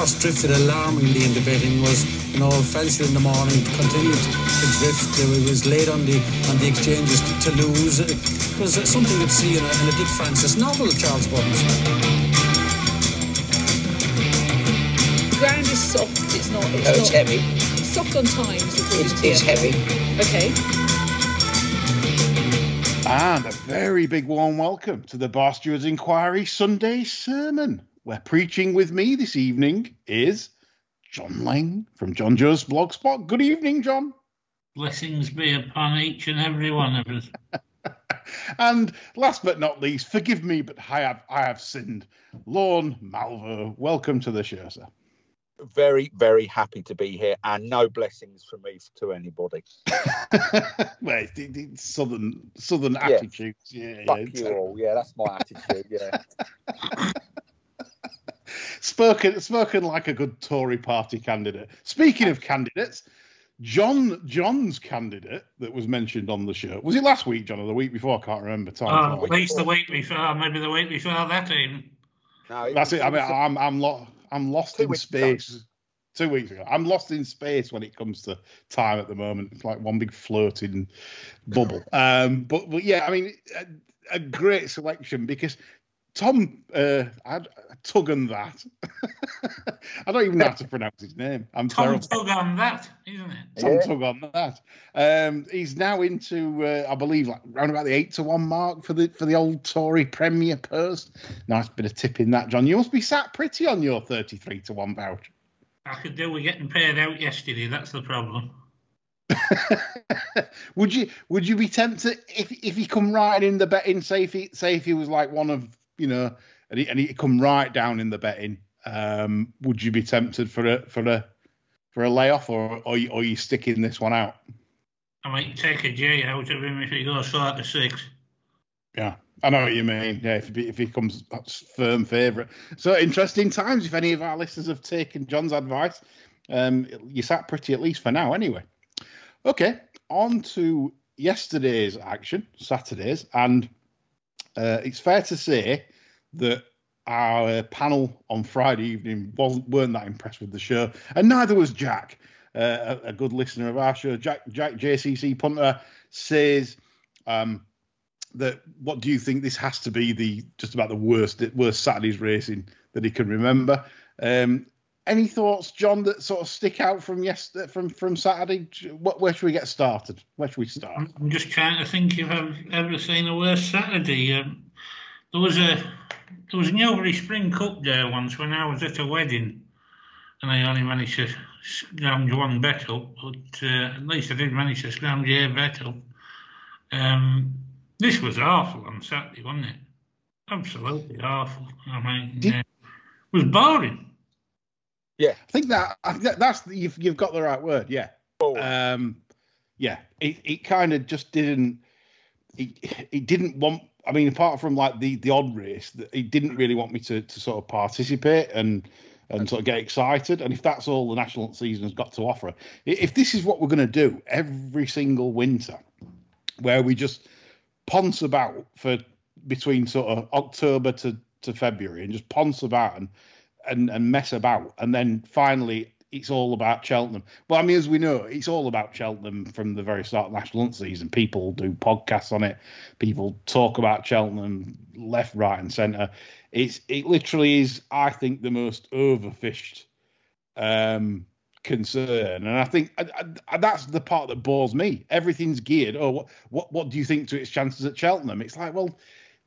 horse drifted alarmingly in the betting was, you know, fenced in the morning, continued to drift. It was late on the on the exchanges to, to lose. It was uh, something you'd see in a, in a Dick Francis novel, Charles Burns. The ground is soft. It's not. It's, No, not, heavy. It's soft on times. according It's, it's heavy. Okay. And a very big warm welcome to the Barstewards Enquiry Sunday Sermon, where preaching with me this evening is John Lang from John Joe's Blogspot. Good evening, John. Blessings be upon each and every one of us. And last but not least, forgive me, but I have I have sinned. Lorne Malvo, welcome to the show, sir. very, very happy to be here, and no blessings from me to anybody. well, it- it- it's southern southern Yeah. attitudes. Yeah, Fuck yeah. you all. Yeah, that's my attitude. Yeah. spoken spoken like a good Tory party candidate. Speaking of candidates, John John's candidate that was mentioned on the show was it last week, John, or the week before? I can't remember. Time Oh, at least the week before, maybe the week before that even. No, That's it. I mean, was- I'm I'm lo- I'm lost in weeks space. Two weeks ago, I'm lost in space when it comes to time at the moment. It's like one big floating bubble. Um, but but yeah, I mean, a, a great selection because Tom uh, I, Tug and that. I don't even know how to pronounce his name. I'm Tom terrible. tug on that, isn't it? Tom Yeah. Tug on that. Um, he's now into, uh, I believe, like around about the eight to one mark for the for the old Tory Premier post. Nice bit of tip in that, John. You must be sat pretty on your thirty-three to one voucher. I could do with getting paid out yesterday, that's the problem. would you would you be tempted if if he come right in the betting? Say if he say if he was like one of you know, and he, and he come right down in the betting. Um, would you be tempted for a for a for a layoff, or or you, or you sticking this one out? I might take a J out of him if he goes four to six. Yeah, I know what you mean. Yeah, if he, if he comes that's firm favourite. So interesting times. If any of our listeners have taken John's advice, um, you sat pretty at least for now, anyway. Okay, on to yesterday's action, Saturday's, and uh, it's fair to say that our panel on Friday evening wasn't weren't that impressed with the show, and neither was Jack, uh, a, a good listener of our show. Jack Jack JCC punter says. Um, that what do you think this has to be the just about the worst worst Saturday's racing that he can remember? Um, any thoughts, John, that sort of stick out from yes from from Saturday? What where should we get started? Where should we start? I'm I'm just trying to think if I've ever seen a worse Saturday. Um, there was a there was a Newbury Spring Cup there once when I was at a wedding, and I only managed to scrounge one bet up, but uh, at least I did manage to scrounge a bet up. Um, this was awful on Saturday, wasn't it? Absolutely awful. I mean, Did- uh, it was boring. I think that I think that- that's you've you've got the right word. Yeah. Boring. Um, yeah. It it kind of just didn't. It it didn't want. I mean, apart from like the the odd race, that it didn't really want me to to sort of participate and and sort of get excited. And if that's all the national season has got to offer, if this is what we're going to do every single winter, where we just ponce about for between sort of October to, to February and just ponce about and, and and mess about, and then finally it's all about Cheltenham. Well, I mean, as we know, it's all about Cheltenham from the very start of the national hunt season. People do podcasts on it. People talk about Cheltenham left, right, and centre. It's it literally is, I think, the most overfished um, concern, and I think I, I, that's the part that bores me. Everything's geared. Oh, what what what do you think to its chances at Cheltenham? It's like, well,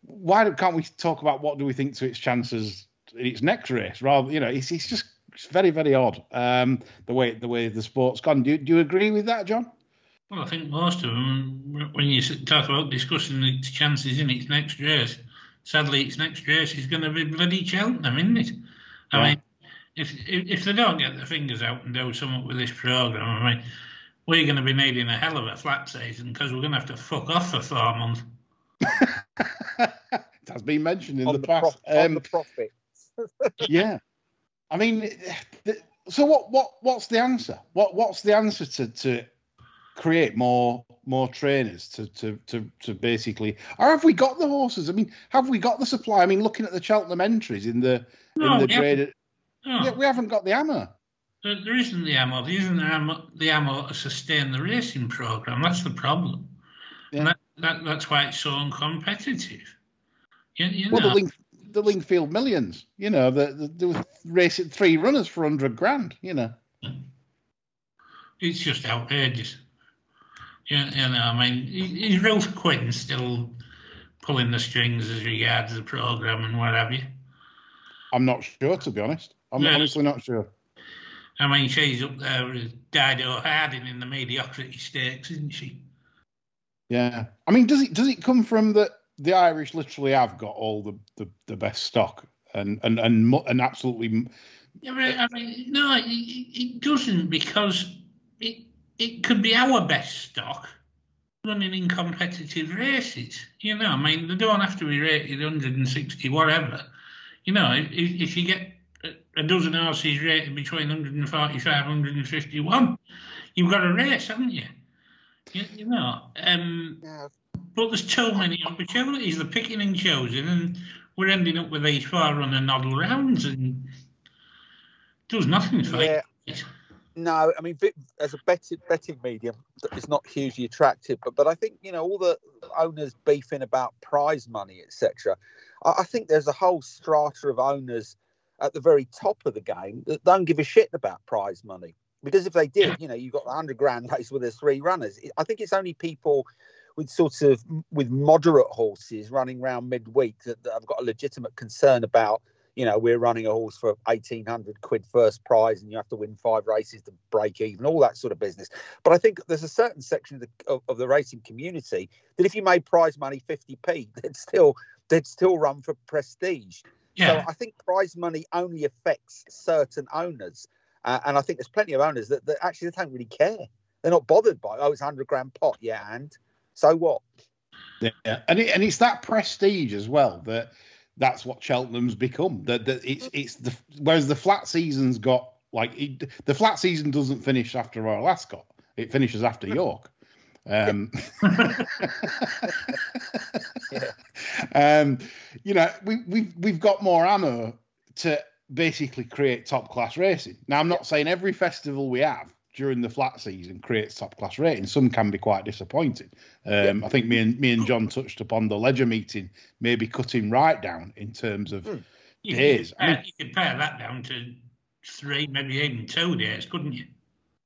why can't we talk about what do we think to its chances in its next race? Rather, you know, it's it's just it's very very odd um, the way the way the sport's gone. Do you, do you agree with that, John? Well, I think most of them, when you talk about discussing its chances in its next race, sadly, its next race is going to be bloody Cheltenham, isn't it? I Yeah. mean, if, if if they don't get their fingers out and do something with this programme, I mean, we're going to be needing a hell of a flat season because we're going to have to fuck off for four months. it has been mentioned in on the the, past. prof- on Um, the profit. yeah, I mean, th- so what? What? What's the answer? What? What's the answer to to create more more trainers to to to to basically? Or have we got the horses? I mean, have we got the supply? I mean, looking at the Cheltenham entries in the No, in the graded. Oh, Yeah, we haven't got the ammo. there, there isn't the ammo. There isn't the ammo, the ammo to sustain the racing program. That's the problem. Yeah. And that, that, that's why it's so uncompetitive. You, you Well, know, the Link, the Lingfield Millions. You know, the, the, there were racing three runners for hundred grand. You know. it's just outrageous. You, you know, I mean, is Ruth Quinn still pulling the strings as regards the program and what have you? I'm not sure, to be honest. I'm Yeah. honestly not sure. I mean, she's up there with Dido Harding in the mediocrity stakes, isn't she? Yeah, I mean, does it does it come from that the Irish literally have got all the, the, the best stock and and and and absolutely Yeah, but I mean, no, it, it it doesn't because it it could be our best stock running in competitive races. You know, I mean, they don't have to be rated 160, whatever. You know, if, if you get a- a dozen horses rated between 145 and 151, you've got a race, haven't you? You, you know, um, Yeah. But there's too many opportunities. They're picking and choosing, and we're ending up with these far runner noddle rounds, and does nothing for Yeah. it. No, I mean, as a betting betting medium, it's not hugely attractive. But but I think you know all the owners beefing about prize money, etc. I, I think there's a whole strata of owners at the very top of the game that don't give a shit about prize money. Because if they did, you know, you've got the hundred grand race where there's three runners. I think it's only people with sort of with moderate horses running around midweek that, that have got a legitimate concern about you know, we're running a horse for 1800 quid first prize and you have to win five races to break even, all that sort of business. But I think there's a certain section of the, of, of the racing community that if you made prize money 50p, they'd still, they'd still run for prestige. Yeah, So I think prize money only affects certain owners. Uh, and I think there's plenty of owners that, that actually they don't really care. They're not bothered by, oh, it's 100 grand pot. Yeah. And so what? Yeah, and it, and it's that prestige as well that that's what Cheltenham's become. That that it's it's the whereas the flat season's got like it, the flat season doesn't finish after Royal Ascot; it finishes after York. Um, um, you know, we we've we've got more ammo to basically create top class racing. Now, I'm not saying every festival we have during the flat season creates top class rating. Some can be quite disappointing. Um, I think me and me and John touched upon the Leger meeting, maybe cutting right down in terms of you, days. Could, I mean- you could pare that down to three, maybe even two days, couldn't you?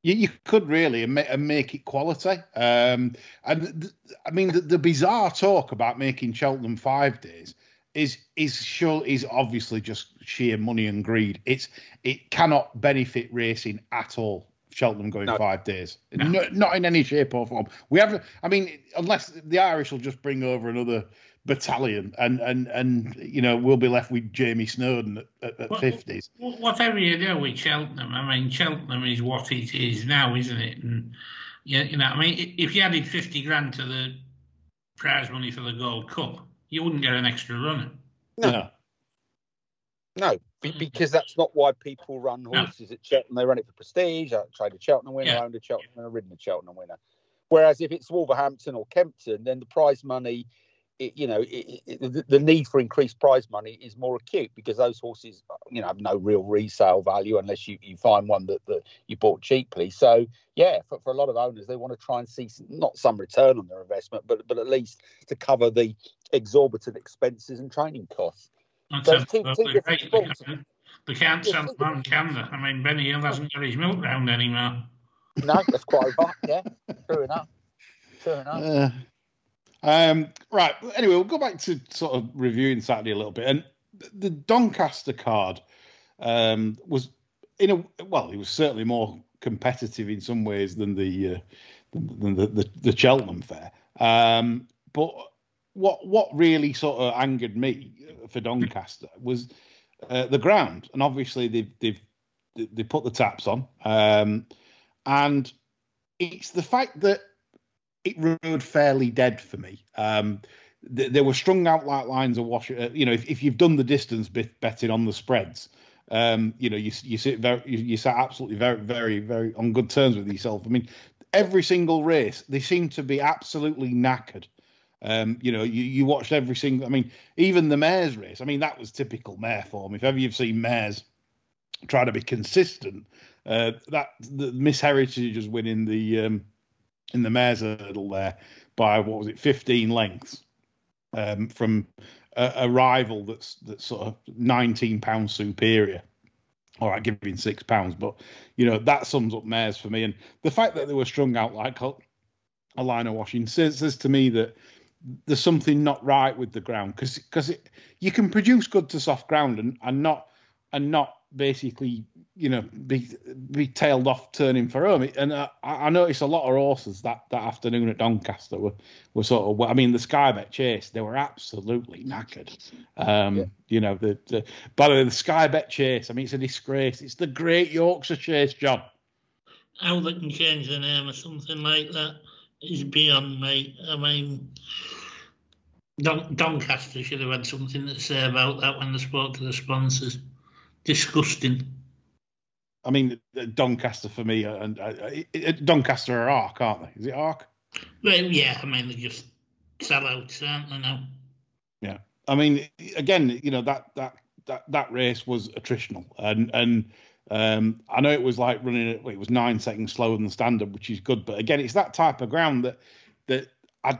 you, you could really and make, and make it quality. Um, and th- I mean, the, the bizarre talk about making Cheltenham five days is is sure is obviously just sheer money and greed. It's it cannot benefit racing at all. Cheltenham going No. five days, no, not in any shape or form. We haven't. I mean, unless the Irish will just bring over another battalion, and and and you know we'll be left with Jamie Snowden at, at Well, fifties. Wh- Whatever you do with Cheltenham, I mean, Cheltenham is what it is now, isn't it? And yeah, you know, I mean, if you added fifty grand to the prize money for the Gold Cup, you wouldn't get an extra runner. No. No. No, be- mm. because that's not why people run No. horses at Cheltenham. They run it for prestige. I tried a Cheltenham winner, Yeah. owned a Cheltenham winner, ridden a Cheltenham winner. Whereas if it's Wolverhampton or Kempton, then the prize money, it, you know, it, it, the, the need for increased prize money is more acute because those horses, you know, have no real resale value unless you, you find one that, that you bought cheaply. So yeah, for, for a lot of owners, they want to try and see some, not some return on their investment, but but at least to cover the exorbitant expenses and training costs. That's There's two- two absolutely different right. They sports. can't- They can't Yeah, them on, can they? I mean, Benny Hill hasn't got his milk round anymore. No, that's quite right. Yeah, true enough. True enough. Uh, um, right. Anyway, we'll go back to sort of reviewing Saturday a little bit. And the Doncaster card um, was in a well, it was certainly more competitive in some ways than the uh, than, than the, the the Cheltenham fair. Um, but what what really sort of angered me for Doncaster was uh, the ground, and obviously they've they've they put the taps on, um, and it's the fact that it rode fairly dead for me. Um, th- there were strung out like lines of wash. Uh, you know, if, if you've done the distance betting on the spreads, um, you know, you you sit very, you, you sat absolutely very, very, very on good terms with yourself. I mean, every single race, they seem to be absolutely knackered. Um, you know, you, you watched every single. I mean, even the mares race. I mean, that was typical mare form. If ever you've seen mares try to be consistent. Uh, that the Miss Heritage is winning the um, in the mares hurdle there by what was it, 15 lengths um, from a, a, rival that's that's sort of 19 pounds superior. All right, giving six pounds, but you know that sums up mares for me. And the fact that they were strung out like a line of washing says, says to me that there's something not right with the ground because because you can produce good to soft ground and, and not and not basically you know be be tailed off turning for home. And I, I noticed a lot of horses that that afternoon at Doncaster were were sort of I mean the Sky Bet Chase they were absolutely knackered. Um yeah. you know the, the by the way the Sky Bet Chase I mean it's a disgrace. It's the Great Yorkshire Chase John. How they can change the name or something like that is beyond me I mean Don, Doncaster should have had something to say about that when they spoke to the sponsors. Disgusting. I mean, Doncaster for me, and uh, uh, Doncaster are Arc, aren't they? Is it Arc? Well, yeah. I mean, they just sell out, aren't they now? Yeah. I mean, again, you know that that that that race was attritional, and and um, I know it was like running it. It was nine seconds slower than standard, which is good. But again, it's that type of ground that that I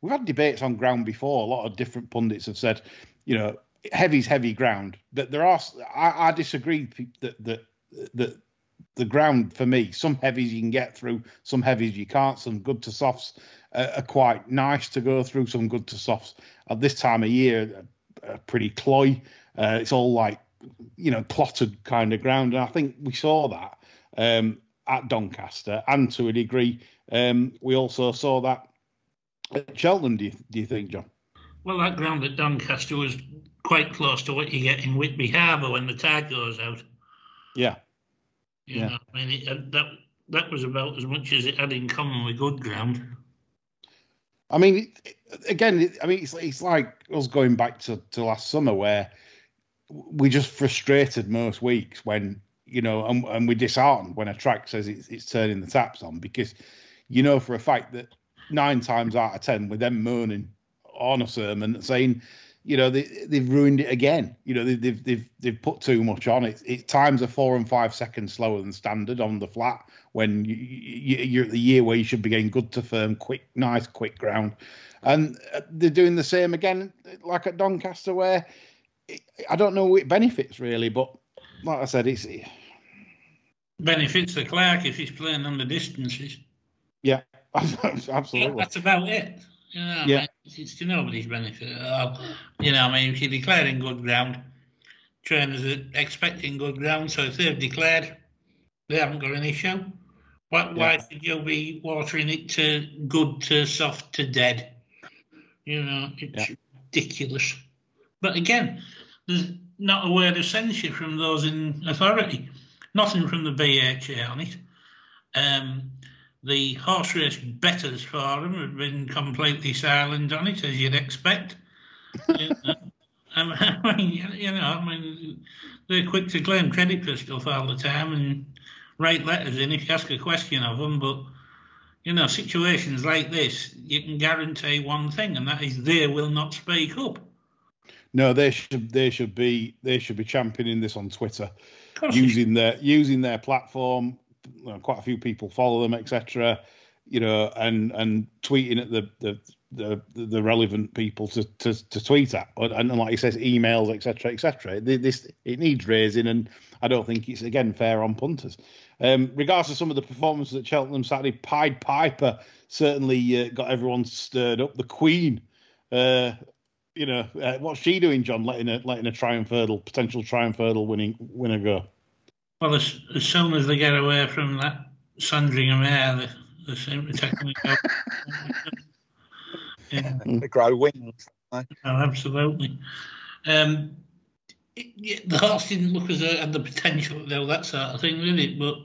we've had debates on ground before. A lot of different pundits have said, you know, heavy's heavy ground. But there are, I, I disagree that that that the ground for me, some heavies you can get through, some heavies you can't. Some good to softs uh, are quite nice to go through. Some good to softs at this time of year are pretty cloy. Uh, it's all like you know plotted kind of ground, and I think we saw that um, at Doncaster, and to a degree, um, we also saw that at Cheltenham, do you, do you think, John? Well, that ground at Doncaster was quite close to what you get in Whitby Harbour when the tide goes out. Yeah. You yeah. Know, I mean, it, that that was about as much as it had in common with good ground. I mean, again, I mean, it's, it's like us going back to, to last summer where we just frustrated most weeks when, you know, and, and we disheartened when a track says it's, it's turning the taps on because you know for a fact that nine times out of ten with them moaning on a sermon saying, you know, they they've ruined it again. You know, they, they've they've they've put too much on it. It times are four and five seconds slower than standard on the flat when you, you, are at the year where you should be getting good to firm, quick, nice, quick ground, and they're doing the same again, like at Doncaster, where I don't know it benefits really, but like I said, it's benefits the Clark if he's playing on the distances. Yeah, Absolutely. That's about it. You know, yeah. I mean, it's to nobody's benefit. you know, I mean, if you're declaring good ground, trainers are expecting good ground, so if they've declared they haven't got an issue, why, yeah. why should you be watering it to good to soft to dead? You know, it's yeah. ridiculous. But again, there's not a word of censure from those in authority. Nothing from the BHA on it. Um, the horse race bettors forum have been completely silent on it, as you'd expect. you know, I mean, you know, I mean, they're quick to claim credit for stuff all the time and write letters in if you ask a question of them. But you know, situations like this, you can guarantee one thing, and that is they will not speak up. No, they should. They should be. They should be championing this on Twitter, using their using their platform quite a few people follow them, etc. You know, and and tweeting at the the the, the relevant people to, to, to tweet at, and, and like he says, emails, etc., etc. This it needs raising, and I don't think it's again fair on punters. Um, regardless of some of the performances at Cheltenham Saturday, Pied Piper certainly uh, got everyone stirred up. The Queen, uh, you know, uh, what's she doing, John? Letting a letting a triumph hurdle, potential triumph hurdle winning winner go. Well, as, as soon as they get away from that Sandringham air, they, they seem to take them out. yeah. They grow wings. Oh, absolutely. Um, it, the horse didn't look as though it had the potential, though, that sort of thing, did it? But in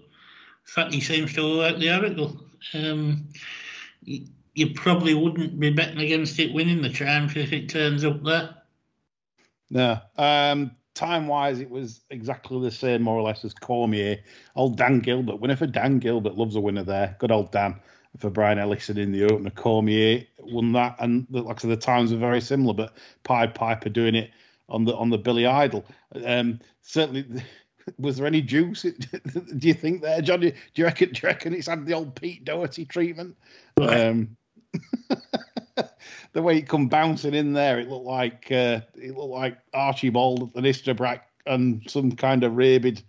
fact, he seems to work the oracle. Um, you, you probably wouldn't be betting against it winning the triumph if it turns up there. No. Um, time wise, it was exactly the same, more or less, as Cormier. Old Dan Gilbert, winner for Dan Gilbert, loves a winner there. Good old Dan for Brian Ellison in the opener. Cormier won that, and like I said, the times are very similar, but Pied Piper doing it on the on the Billy Idol. Um, certainly, was there any juice? do you think there, John? Do you reckon? Do you reckon it's had the old Pete Doherty treatment? Um, the way it come bouncing in there, it looked like uh, it looked like Archibald and Istabraq and some kind of rabid,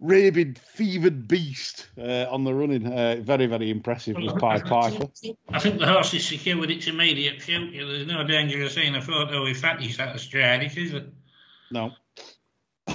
rabid, fevered beast uh, on the running. Uh, very, very impressive was Pied Piper. I think the horse is secure with its immediate future. There's no danger of seeing a photo with Fatty sat astride it, is there? No.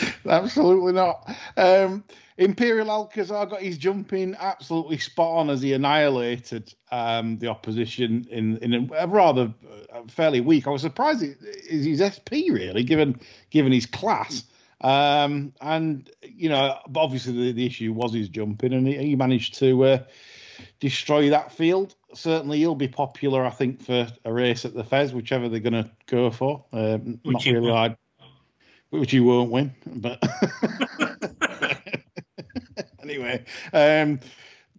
Absolutely not. Um, Imperial Alcazar got his jumping absolutely spot on as he annihilated um, the opposition in in a rather uh, fairly weak. I was surprised it is his SP really, given given his class. Um, and you know, obviously the, the issue was his jumping, and he, he managed to uh, destroy that field. Certainly, he'll be popular, I think, for a race at the Fez, whichever they're going to go for. Um, not really won't. hard, which he won't win, but. anyway, um,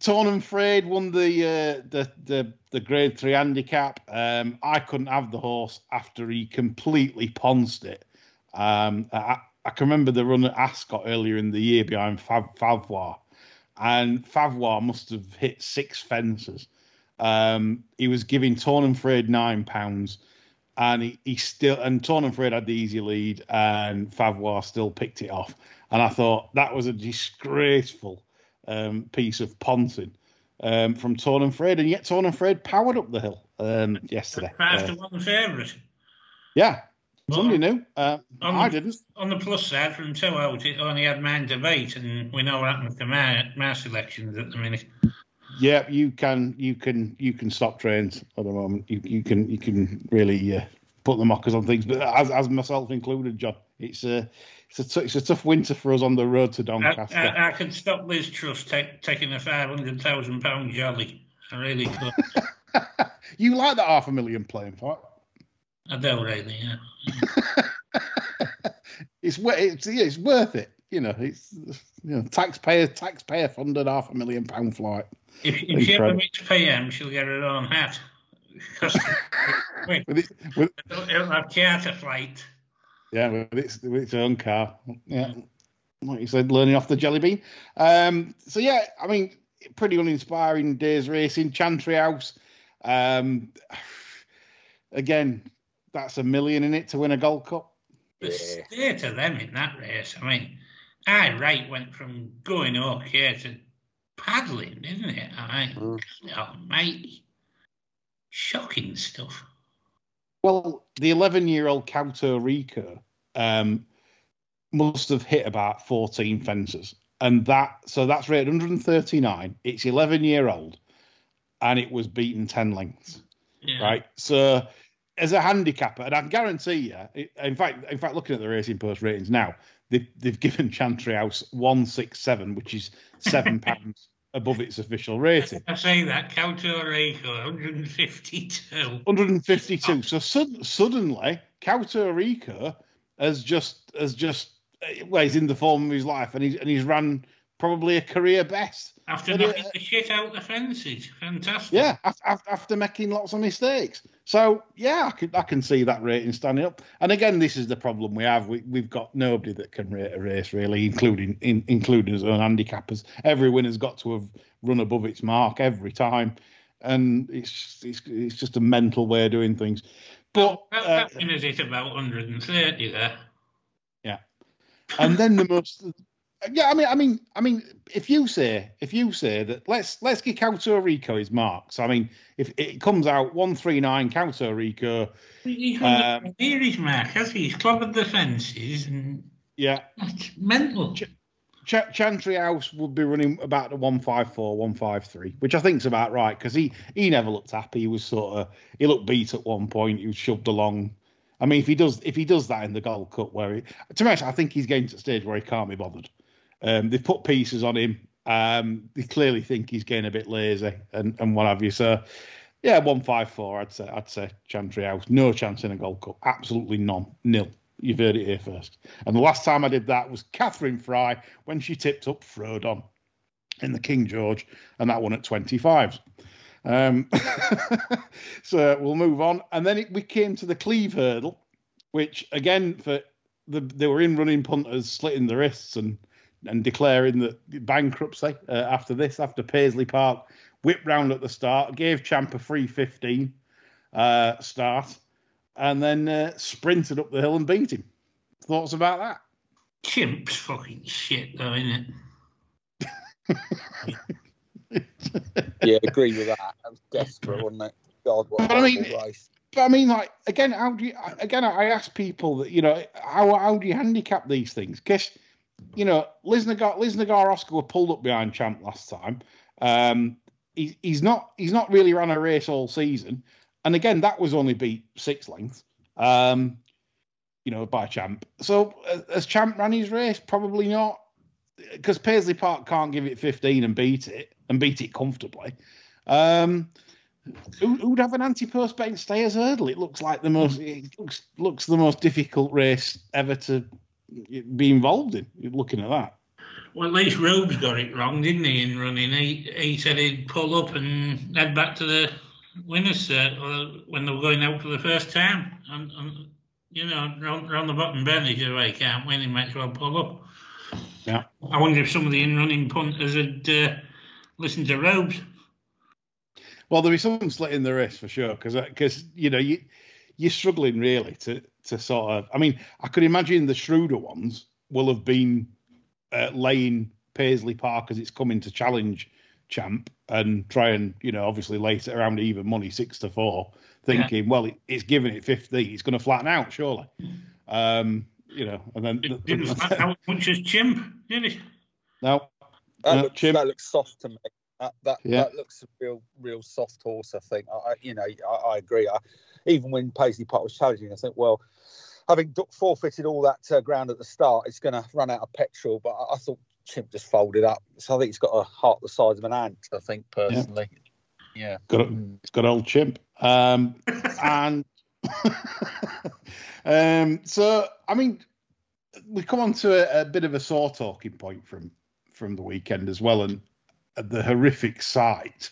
and Frade won the, uh, the the the Grade Three handicap. Um, I couldn't have the horse after he completely ponced it. Um, I, I can remember the run at Ascot earlier in the year behind Fav, and Faivoir must have hit six fences. Um, he was giving Torn and Frade nine pounds, and he, he still and Tornham Frade had the easy lead, and Faivoir still picked it off. And I thought that was a disgraceful um, piece of ponting um, from and Fred, and yet Torn and Fred powered up the hill um, yesterday. Five Uh, to one favourite. yeah, Well, somebody knew. Uh, on I the- didn't. On the plus side, from two out, it only had nine to and we know what happened to my, my selections at the minute. Yeah, you can, you can, you can stop trains at the moment. You, you can, you can really uh, put the mockers on things. But as, as myself included, John, it's a, it's a, t- it's a tough winter for us on the road to Doncaster. I, I could stop Liz Truss take, taking a five hundred thousand pound jolly. I really could. you like that half a million playing for? I do really, yeah. it's it's yeah, it's worth it. You know, it's you know taxpayer taxpayer funded half a million pound flight. If, if she ever meets PM, she'll get her own hat. Because wait, With it, with, it'll have charter flight. Yeah, with its with its own car. Yeah, like you said, learning off the jelly bean. Um, so yeah, I mean, pretty uninspiring days racing. Chantry House. Um, again, that's a million in it to win a Gold Cup. The state of them in that race. I mean, I right went from going okay to paddling, didn't it? I mean, Mm. almighty. Shocking stuff. Well, the 11 year old Kauto Riko um, must have hit about 14 fences. And that, so that's rated 139. It's 11 year old and it was beaten 10 lengths, Yeah. right? So, as a handicapper, and I can guarantee you, it- in fact, in fact, looking at the Racing Post ratings now, they've, they've given Chantry House 167, which is seven pounds above its official rating. I say that, Riko, 152. 152. So sud- suddenly, Kauto Riko has just has just eh, well, he's in the form of his life, and he's and he's ran probably a career best. After But, uh, knocking the shit out the fences. Fantastic. Yeah, after, after making lots of mistakes. So yeah, I can I can see that rating standing up. And again, this is the problem we have. We we've got nobody that can rate a race really, including in, including his own handicappers. Every winner's got to have run above its mark every time, and it's it's it's just a mental way of doing things. But That, uh, that winner's hit about 130 there. Yeah, and then the most yeah i mean i mean i mean if you say if you say that let's let's give Kauto Riko his marks i mean if it comes out 139 Kauto Riko He's Um, um, near his mark, has he? He's clobbered the fences and yeah that's mental. Ch- Chantry House would be running about the 154 153 which i think's about right because he he never looked happy he was sort of he looked beat at one point he was shoved along i mean if he does if he does that in the gold cup where he to be honest i think he's getting to the stage where he can't be bothered um, they've put pieces on him. Um, they clearly think he's getting a bit lazy and, and what have you. So yeah 154 i'd say i'd say chantry house. No chance in a gold cup. Absolutely none. Nil. You've heard it here first. And the last time i did that was catherine fry when she tipped up frodon in the king george and that one at 25 um, so we'll move on. And then it, we came to the Cleeve hurdle which again for the they were in running punters slitting the wrists and and declaring that bankruptcy uh, after this after Paisley Park whipped round at the start, gave Champ a free 15 uh, start, and then uh, sprinted up the hill and beat him. Thoughts about that? Chimp's fucking shit, though, isn't it? yeah, agree with that. That was desperate, wasn't it? God, what but I mean, race. But I mean, like again, how do you? Again, I ask people that you know how how do you handicap these things? Because you know, Lisnagar Oscar were pulled up behind Champ last time. Um, he, he's not he's not really run a race all season, and again, that was only beat six lengths. Um, you know, by Champ. So uh, as Champ ran his race, probably not, because Paisley Park can't give it 15 and beat it and beat it comfortably. Um, who, would have an anti-post betting stayers hurdle? It looks like the most it looks looks the most difficult race ever to be involved in. Looking at that. Well, at least Robes got it wrong, didn't he? In running, he he said he'd pull up and head back to the winners uh, when they were going out for the first time, and, and you know, round, round the bottom bend, if you can't win, he might as well pull up. Yeah. I wonder if some of the in-running punters had uh, listened to Robes. Well, there'll be some slit in the wrist for sure, because because uh, you know you you're struggling really to to sort of. I mean, I could imagine the shrewder ones will have been uh, laying Paisley Park as it's coming to challenge Champ and try and you know obviously lay it around even money six to four, thinking yeah. well it, it's giving it fifty, it's going to flatten out surely. Um, you know, and then it didn't flatten out much as Chimp, did it? No, that, no, looks, Chimp. that looks soft to me. That that, yeah. that looks a real real soft horse. I think. I, you know, I, I agree. I, even when Paisley Park was challenging, I think well having forfeited all that uh, ground at the start, it's going to run out of petrol. But I, I, thought Chimp just folded up, so I think he's got a heart the size of an ant. I think personally, yeah, yeah. got it's got old Chimp, um, and um, so I mean, we come on to a, a, bit of a sore talking point from from the weekend as well, and the horrific sight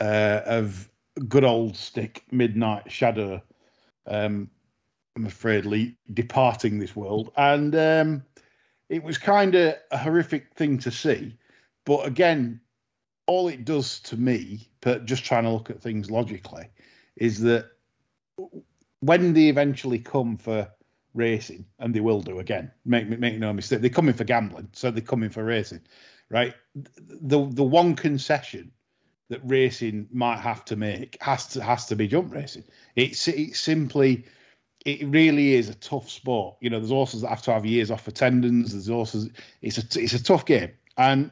uh, of good old stick midnight shadow um, I'm afraid, Lee, departing this world. And um, it was kind of a horrific thing to see. But again, all it does to me, but just trying to look at things logically, is that when they eventually come for racing, and they will do again, make make no mistake, they're coming for gambling, so they're coming for racing, right? The the one concession that racing might have to make has to has to be jump racing. It's it's simply it really is a tough sport. You know, there's horses that have to have years off attendance. There's horses. It's a it's a tough game, and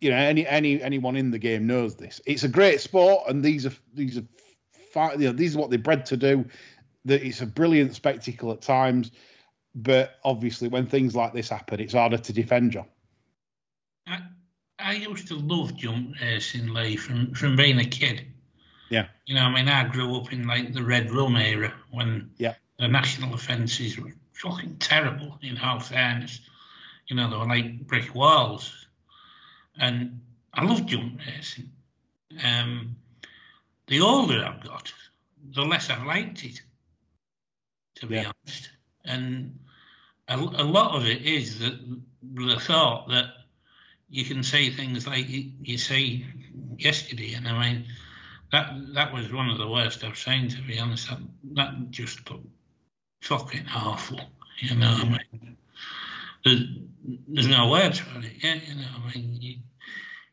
you know any any anyone in the game knows this. It's a great sport, and these are these are you know these are what they're bred to do. That it's a brilliant spectacle at times, but obviously when things like this happen, it's harder to defend. John. I, used to love jump racing, Lee, from from being a kid. Yeah. You know, I mean, I grew up in like the Red Rum era when yeah the national offences were fucking terrible, in all fairness. You know, they were like brick walls. And I love jump racing. Um, the older I've got, the less I've liked it, to be yeah. honest. And a, a, lot of it is that the thought that you can say things like you, you say yesterday, and I mean, that that was one of the worst I've seen, to be honest. That, that just put fucking awful. You know, I mean, there's, there's no words for it. Yeah, you know, I mean, you,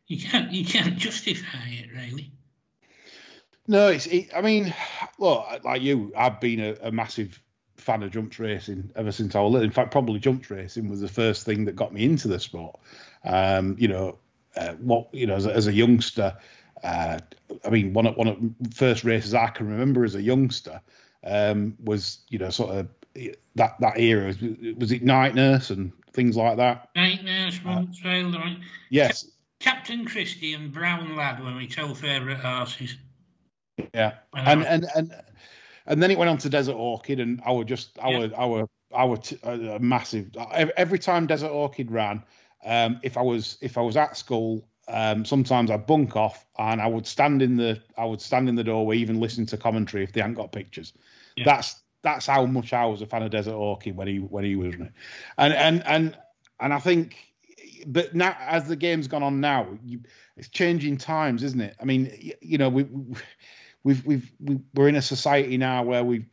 you can't you can't justify it really. No, it's. It, I mean, look, like you, I've been a, a, massive fan of jumps racing ever since I was little. In fact, probably jumps racing was the first thing that got me into the sport. Um, you know, uh, what you know, as a, as a youngster, uh, I mean, one of one of the first races I can remember as a youngster um, was you know sort of that that era was it night nurse and things like that. Night nurse, Montrail, uh, right? Yes. Captain Christie and Brown Lad were my two favourite horses. Yeah, and and and and then it went on to Desert Orchid, and our just our yeah. our our t- uh, massive. Every time Desert Orchid ran, um, if I was if I was at school, um, sometimes I'd bunk off and I would stand in the I would stand in the doorway, even listen to commentary if they hadn't got pictures. Yeah. That's that's how much I was a fan of Desert Orchid when he when he was running, and and and and I think, but now as the game's gone on now, you, it's changing times, isn't it? I mean, you, you know, we we've we've we, we're in a society now where we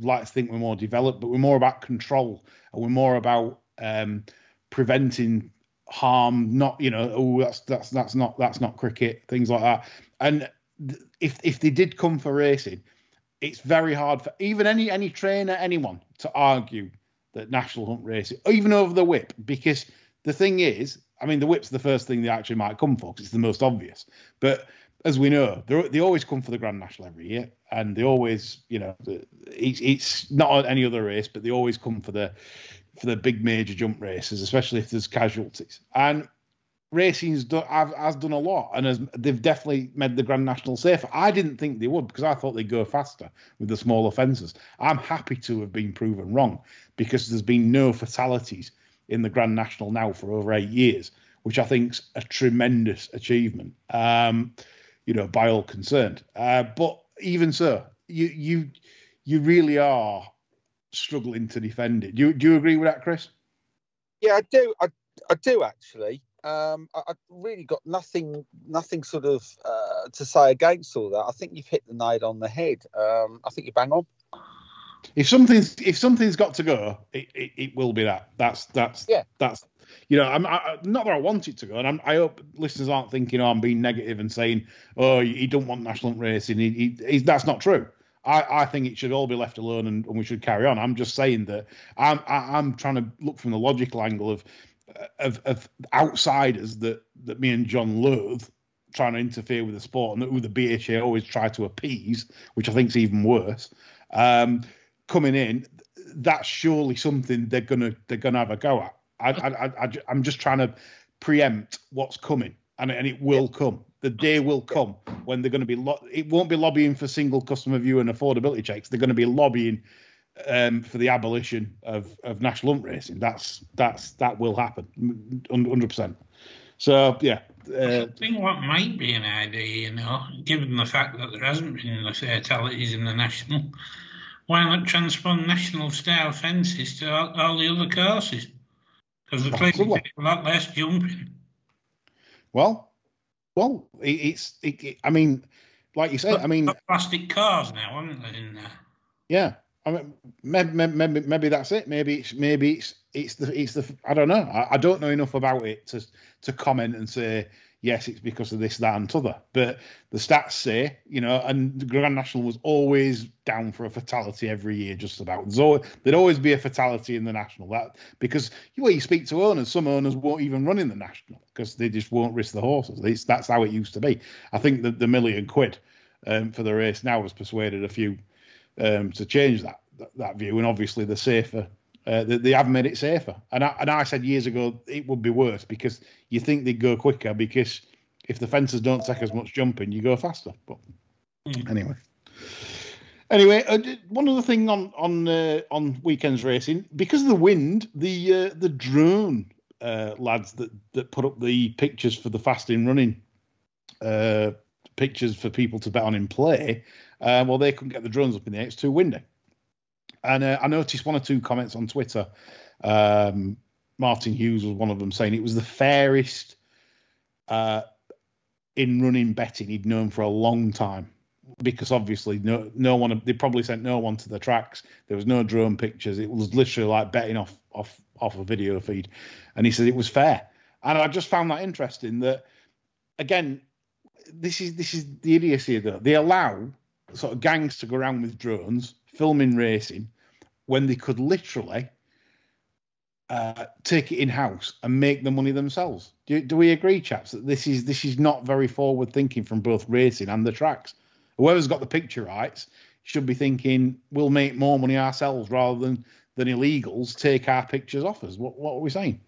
like to think we're more developed, but we're more about control and we're more about um, preventing harm. Not you know, oh that's that's that's not that's not cricket, things like that. And if if they did come for racing, it's very hard for even any any trainer, anyone to argue that national hunt racing, even over the whip, because the thing is, I mean, the whip's the first thing they actually might come for because it's the most obvious. But as we know, they always come for the Grand National every year, and they always, you know, it's, it's not any other race, but they always come for the for the big major jump races, especially if there's casualties. And racing's done, has done a lot, and has, they've definitely made the Grand National safer. I didn't think they would because I thought they'd go faster with the smaller fences. I'm happy to have been proven wrong because there's been no fatalities in the Grand National now for over eight years, which I think's a tremendous achievement. Um, you know, by all concerned. Uh, but even so, you you you really are struggling to defend it. Do you, do you agree with that, Chris? Yeah, I do. I, I do actually. Um, I, have really got nothing, nothing sort of uh, to say against all that. I think you've hit the nail on the head. Um, I think you bang on. If something's if something's got to go, it, it, it will be that. That's that's yeah. That's you know, I'm I, not that I want it to go, and I'm, i hope listeners aren't thinking, oh, I'm being negative and saying, oh, he don't want national racing. He, he, that's not true. I, I think it should all be left alone and, and we should carry on. I'm just saying that I'm I, am trying to look from the logical angle of of, of outsiders that that me and John loathe trying to interfere with the sport and who the BHA always try to appease, which I think is even worse. Um, coming in, that's surely something they're gonna they're gonna have a go at. I, I, I, I'm just trying to preempt what's coming, and, and it will come. The day will come when they're going to be. Lo- it won't be lobbying for single customer view and affordability checks. They're going to be lobbying um, for the abolition of, of national hunt racing. That's that's that will happen, hundred percent. So yeah. Uh, I think what might be an idea, you know, given the fact that there hasn't been enough fatalities in the national, why not transpond national style fences to all, all the other courses? Because the place a lot less jumping. Well, well, it, it's. It, I mean, like you said, I mean, plastic cars now, aren't they? In there? Yeah, I mean, maybe, maybe, maybe that's it. Maybe it's maybe it's it's the it's the I don't know. I, I don't know enough about it to to comment and say yes, it's because of this, that, and t'other. But the stats say, you know, and the Grand National was always down for a fatality every year, just about. Always, there'd always be a fatality in the National. That because you, well, you speak to owners, some owners won't even run in the National because they just won't risk the horses. It's, that's how it used to be. I think that the million quid um, for the race now has persuaded a few um, to change that, that that view, and obviously the safer uh, they, they, have made it safer. And I, and I said years ago it would be worse because you think they'd go quicker because if the fences don't take as much jumping, you go faster. But mm. anyway. Anyway, uh, one other thing on on uh, on weekends racing because of the wind, the uh, the drone uh, lads that that put up the pictures for the fasting running uh, pictures for people to bet on in play, uh, well they couldn't get the drones up in the air; it's too windy. And uh, I noticed one or two comments on Twitter. Um, Martin Hughes was one of them saying it was the fairest uh, in running betting he'd known for a long time because obviously no no one they probably sent no one to the tracks. There was no drone pictures. It was literally like betting off off off a video feed, and he said it was fair. And I just found that interesting. That again, this is this is the idiocy though. They allow sort of gangs to go around with drones filming racing when they could literally uh, take it in house and make the money themselves. Do, do, we agree, chaps, that this is this is not very forward thinking from both racing and the tracks? Whoever's got the picture rights should be thinking we'll make more money ourselves rather than than illegals take our pictures off us. What what are we saying?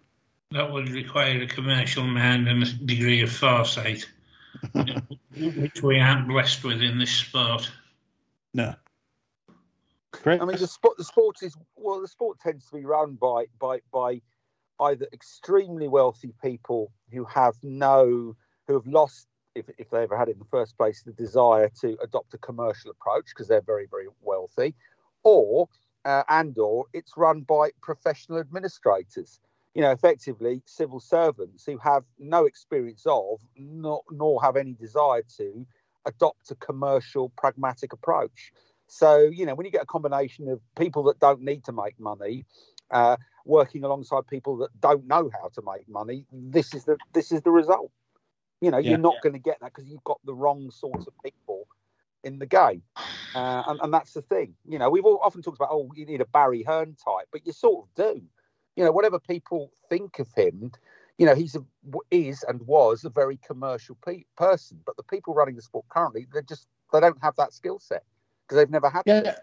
That would require a commercial mind and a degree of foresight, which we aren't blessed with in this sport. No. I mean, the sport, the sport is well, the sport tends to be run by by by either extremely wealthy people who have no, who have lost, if, if they ever had it in the first place, the desire to adopt a commercial approach because they're very very wealthy, or uh, and or it's run by professional administrators. You know, effectively civil servants who have no experience of, nor, nor have any desire to, adopt a commercial, pragmatic approach. So, you know, when you get a combination of people that don't need to make money, uh, working alongside people that don't know how to make money, this is the this is the result. You know, Yeah. you're not going to get that because you've got the wrong sorts of people in the game, uh, and, and that's the thing. You know, we've all often talked about oh, you need a Barry Hearn type, but you sort of do. You know, whatever people think of him, you know, he's a is and was a very commercial pe- person. But the people running the sport currently, they just they don't have that skill set because they've never had it. Yeah,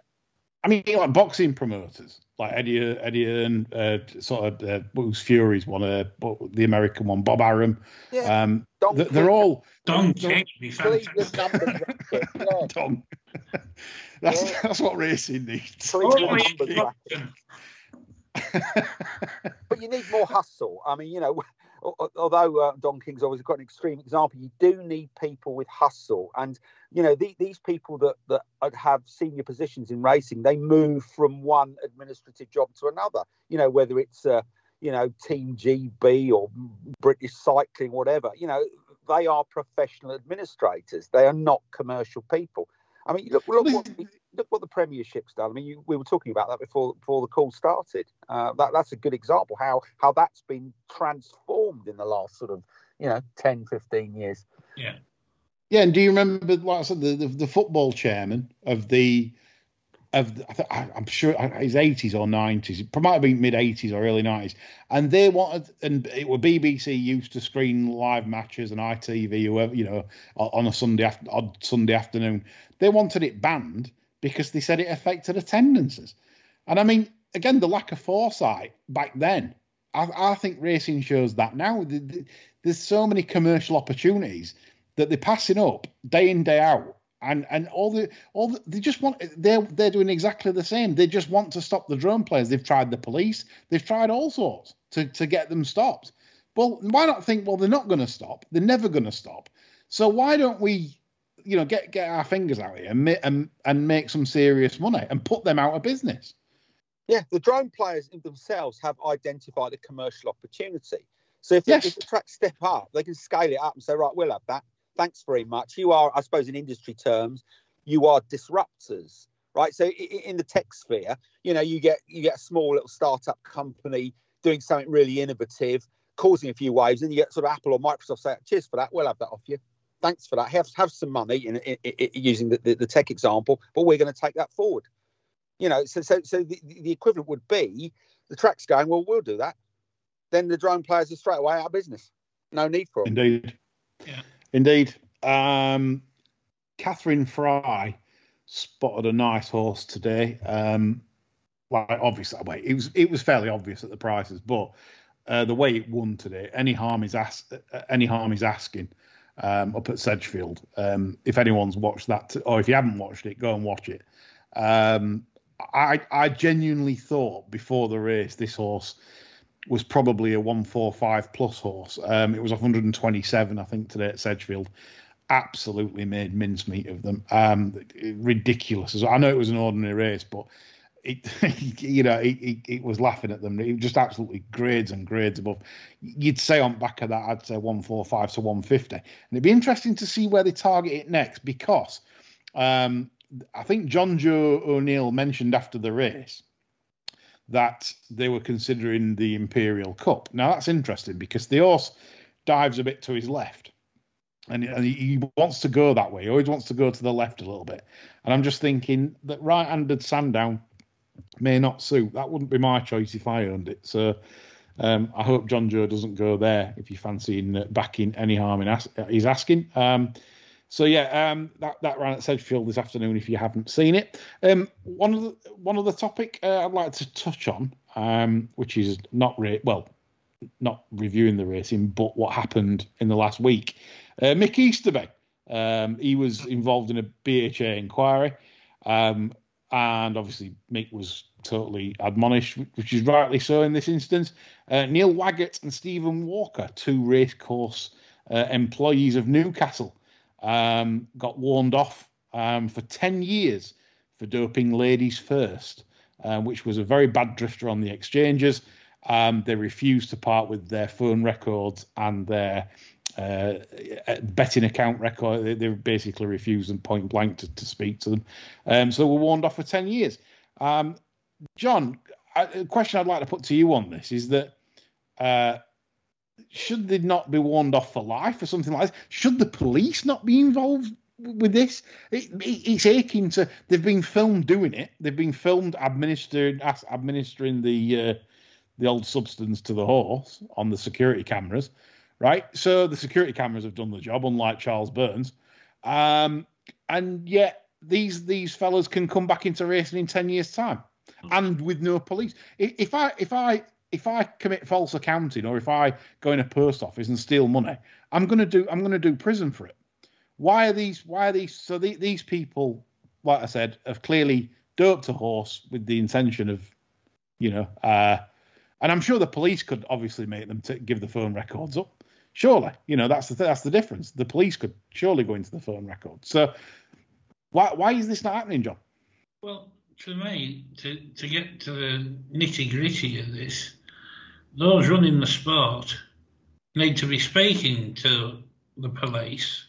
I mean, like boxing promoters, like Eddie Eddie Hearn, uh, sort of uh, Bruce Fury's one, uh, the American one, Bob Arum. Yeah, Um, Don th- they're King, all Don they're- King would be Cleveland fantastic. numbers racket, yeah. Tom. that's Yeah. that's what racing needs. Cleveland numbers yeah. racket. but you need more hustle. I mean, you know, al- although uh, Don King's always got an extreme example, you do need people with hustle. And you know, the, these people that that have senior positions in racing, they move from one administrative job to another. You know, whether it's uh, you know Team GB or British Cycling, whatever. You know, they are professional administrators. They are not commercial people. I mean, look, look what the, look what the Premiership's done. I mean, you, we were talking about that before before the call started. Uh, that that's a good example how how that's been transformed in the last sort of you know 10, 15 years. Yeah. Yeah, and do you remember, like I said, the, the, the football chairman of the of the, I th- I- I'm sure his 80s or 90s, it might have been mid 80s or early 90s, and they wanted, and it were BBC used to screen live matches and ITV, whoever you know, on a Sunday after, odd Sunday afternoon. They wanted it banned because they said it affected attendances, and I mean, again, the lack of foresight back then. I, I think racing shows that now. The- the- There's so many commercial opportunities that they're passing up day in day out. And and all the all the, they just want they're they're doing exactly the same. They just want to stop the drone players. They've tried the police. They've tried all sorts to to get them stopped. Well why not think well they're not going to stop. They're never going to stop. So why don't we you know get get our fingers out here and, and and make some serious money and put them out of business Yeah, the drone players in themselves have identified a commercial opportunity. So if, the- Yes. if the tracks step up, they can scale it up and say, right, we'll have that. Thanks very much. You are, I suppose, in industry terms, you are disruptors, right? So in the tech sphere, you know, you get you get a small little startup company doing something really innovative, causing a few waves, and you get sort of Apple or Microsoft say, cheers for that, we'll have that off you. Thanks for that. Have have some money in, in, in- using the, the, the tech example, but we're going to take that forward. You know, so so so the, the equivalent would be the track's going, well, we'll do that. Then the drone players are straight away out of business. No need for them. Indeed. Yeah. Indeed. Um, Catherine Fry spotted a nice horse today. Um, like obviously, wait, it was it was fairly obvious at the prices, but uh, the way it won today, any harm is ask, uh, Anyharminasking. Um, up at Sedgefield. Um, if anyone's watched that, or if you haven't watched it, go and watch it. Um, I I genuinely thought before the race this horse was probably a 145 plus horse. Um, it was 127, I think, today at Sedgefield. Absolutely made mincemeat of them. Um, ridiculous. I know it was an ordinary race, but it, you know, it, it, it was laughing at them. It was just absolutely grades and grades above. You'd say on back of that, I'd say 145 to 150. And it'd be interesting to see where they target it next because um, I think Jonjo O'Neill mentioned after the race that they were considering the Imperial Cup. Now that's interesting because the horse dives a bit to his left, and, and he, he wants to go that way. He always wants to go to the left a little bit. And I'm just thinking that right-handed Sandown may not suit. That wouldn't be my choice if I owned it. So um, I hope Jonjo doesn't go there if you fancy uh, backing any harm in as- he's asking. Um, so yeah, um, that that ran at Sedgefield this afternoon. If you haven't seen it, um, one of the one the topic uh, I'd like to touch on, um, which is not re- well, not reviewing the racing, but what happened in the last week. Uh, Mick Easterby, um, he was involved in a BHA inquiry, um, and obviously Mick was totally admonished, which is rightly so in this instance. Uh, Neil Waggett and Stephen Walker, two racecourse uh, employees of Newcastle um, got warned off um, for 10 years for doping Ladies First, uh, which was a very bad drifter on the exchanges. Um, they refused to part with their phone records and their uh, betting account record. They, they, basically refused them point blank to, to speak to them. Um, so we're warned off for 10 years. Um, John, a question I'd like to put to you on this is that uh, should they not be warned off for life or something like this? Should the police not be involved with this? It, it, it's aching to. They've been filmed doing it. They've been filmed administering administering the uh, the old substance to the horse on the security cameras, right? So the security cameras have done the job, unlike Charles Burns, um, and yet these these fellas can come back into racing in ten years' time, and with no police. If I if I if I commit false accounting or if I go in a post office and steal money, I'm gonna do I'm gonna do prison for it. Why are these why are these so the, these people, like I said, have clearly doped a horse with the intention of, you know, uh, and I'm sure the police could obviously make them to give the phone records up. Surely, you know that's the that's the difference. The police could surely go into the phone records. So why why is this not happening, John? Well, to me, to to get to the nitty gritty of this, those running the sport need to be speaking to the police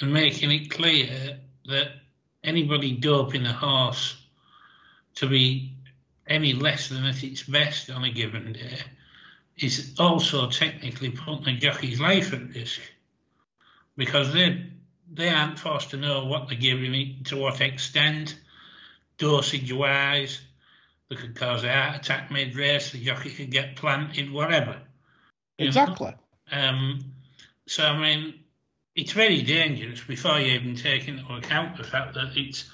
and making it clear that anybody doping a horse to be any less than at its best on a given day is also technically putting a jockey's life at risk because they they aren't forced to know what they're giving to what extent, dosage wise, that could cause a heart attack mid race, the jockey could get planted, whatever. Exactly. Um, so, I mean, it's very dangerous before you even take into account the fact that it's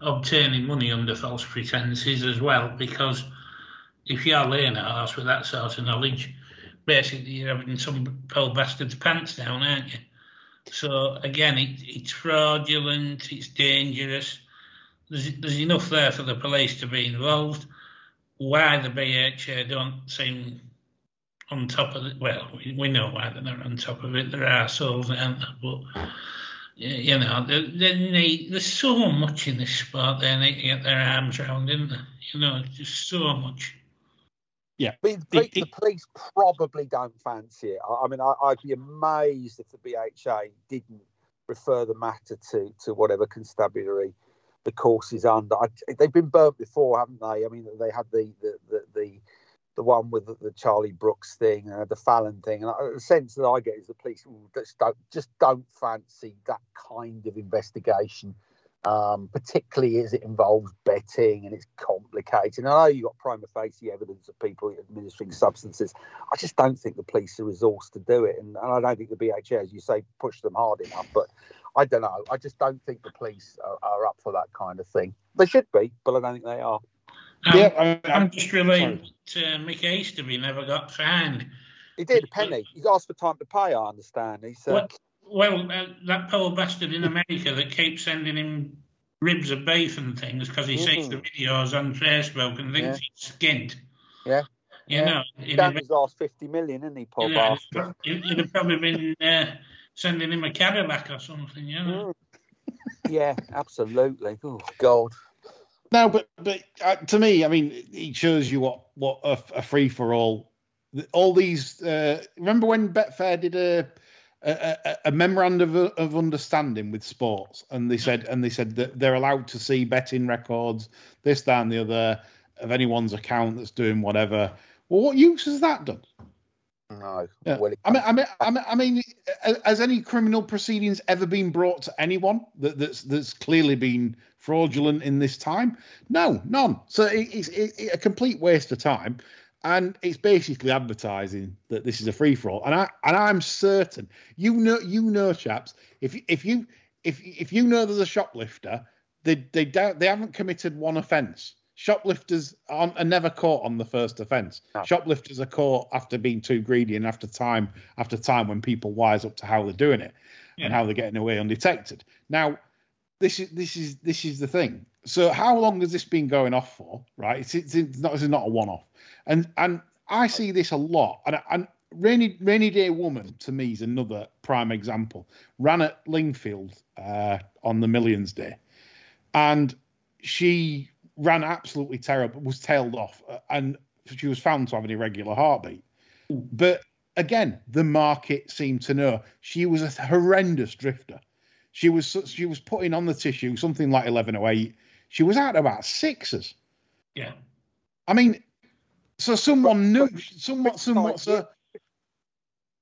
obtaining money under false pretenses as well, because if you're laying a horse with that sort of knowledge, basically you're having some poor bastard's pants down, aren't you? So again, it, it's fraudulent, it's dangerous. There's, there's enough there for the police to be involved why the BHA don't seem on top of it. Well, we, we know why they're not on top of it. There are souls, aren't? But you know, they, they need, there's so much in this sport they need to get their arms around, isn't there? You know, just so much. Yeah. The, the police probably don't fancy it. I, I mean, I, would be amazed if the BHA didn't refer the matter to, to whatever constabulary the course is under. I, they've been burnt before, haven't they? I mean, they had the the the, the, the one with the, the, Charlie Brooks thing and the Fallon thing, and the sense that I get is the police just don't just don't fancy that kind of investigation, um, particularly as it involves betting and it's complicated. And I know you've got prima facie evidence of people administering substances. I just don't think the police are resourced to do it, and, and I don't think the BHA, as you say, push them hard enough. But I don't know. I just don't think the police are, are, up for that kind of thing. They should be, but I don't think they are. Um, yeah, I, am just relating to Mick Easterby never got fined. He did a penny. He asked for time to pay. I understand. He said, "Well, well uh, that poor bastard in America that keeps sending him ribs of beef and things because he mm. sees the videos on Facebook and thinks yeah. he's skint." Yeah. You yeah. know, he's asked fifty million, isn't he, poor yeah, bastard? He'd have probably been. Uh, sending him a Cadillac or something, you know? Yeah, absolutely. Oh God. No, but but uh, to me, I mean, it shows you what what a, a free for all. All these. Uh, remember when Betfair did a a, a, memorandum of, of, understanding with sports, and they said and they said that they're allowed to see betting records, this, that, and the other of anyone's account that's doing whatever. Well, what use has that done? No. Yeah. Well, I mean, I mean, I mean, I mean, has any criminal proceedings ever been brought to anyone that, that's that's clearly been fraudulent in this time? No, none. So it, it's it, a complete waste of time, and it's basically advertising that this is a free for all. And I and I'm certain you know you know chaps if if you if if you know there's a shoplifter, they they don't they haven't committed one offence shoplifters aren't, are never caught on the first offence. No. Shoplifters are caught after being too greedy and after time after time when people wise up to how they're doing it yeah. and how they're getting away undetected. Now, this is this is this is the thing. So, how long has this been going off for? Right, it's, it's, it's not it's not a one-off, and and I see this a lot. And and rainy rainy day woman to me is another prime example. Ran at Lingfield uh, on the Millions Day, and she ran absolutely terrible, was tailed off, uh, and she was found to have an irregular heartbeat. But again, the market seemed to know she was a horrendous drifter. She was she was putting on the tissue something like 1108. She was out about sixes. Yeah. I mean, so someone knew, somewhat, somewhat, so,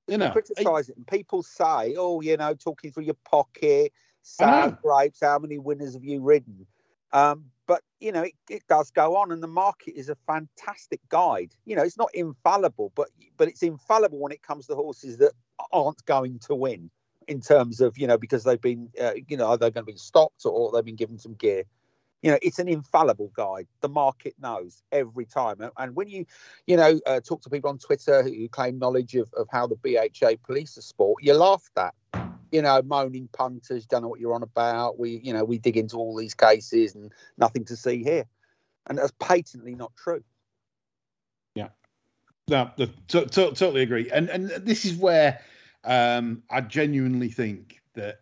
you know, criticise it, and people say, "Oh, you know, talking through your pocket, sour grapes. How many winners have you ridden?" Um, but you know, it, it does go on, and the market is a fantastic guide. You know, it's not infallible, but but it's infallible when it comes to horses that aren't going to win in terms of you know because they've been uh, you know they're going to be stopped or they've been given some gear. You know, it's an infallible guide. The market knows every time. And- when you, you know, uh, talk to people on Twitter who claim knowledge of, of how the BHA police the sport, you're laughed at. You know, moaning punters, don't know what you're on about. We, you know, we dig into all these cases and nothing to see here. And that's patently not true. Yeah. No, to, to, totally agree. And and this is where um, I genuinely think that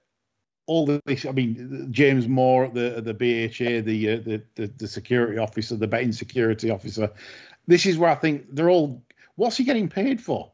all this. I mean, James Moore the the BHA, the, uh, the the the security officer, the betting security officer. This is where I think they're all. What's he getting paid for?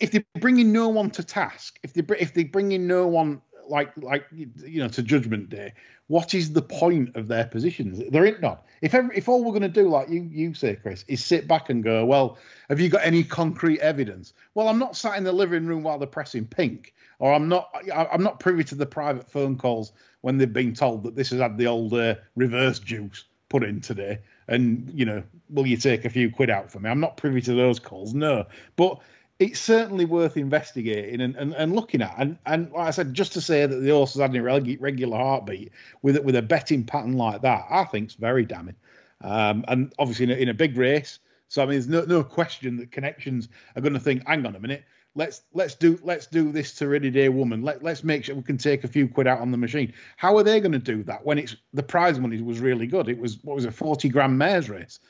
If they're bringing no one to task, if they if they bring in no one like like you know to Judgment Day, what is the point of their positions? There ain't none. If every, if all we're going to do, like you you say, Chris, is sit back and go, well, have you got any concrete evidence? Well, I'm not sat in the living room while they're pressing pink, or I'm not I'm not privy to the private phone calls when they've been told that this has had the old uh, reverse juice put in today, and you know, will you take a few quid out for me? I'm not privy to those calls, no, but. It's certainly worth investigating and, and, and looking at. And, and like I said, just to say that the horse has had irregu- regular heartbeat with with a betting pattern like that, I think is very damning. Um, and obviously in a, in a big race, so I mean, there's no no question that connections are going to think, hang on a minute, let's let's do let's do this to Ready Day Woman. Let let's make sure we can take a few quid out on the machine. How are they going to do that when it's the prize money was really good? It was what was it, 40 grand mares race.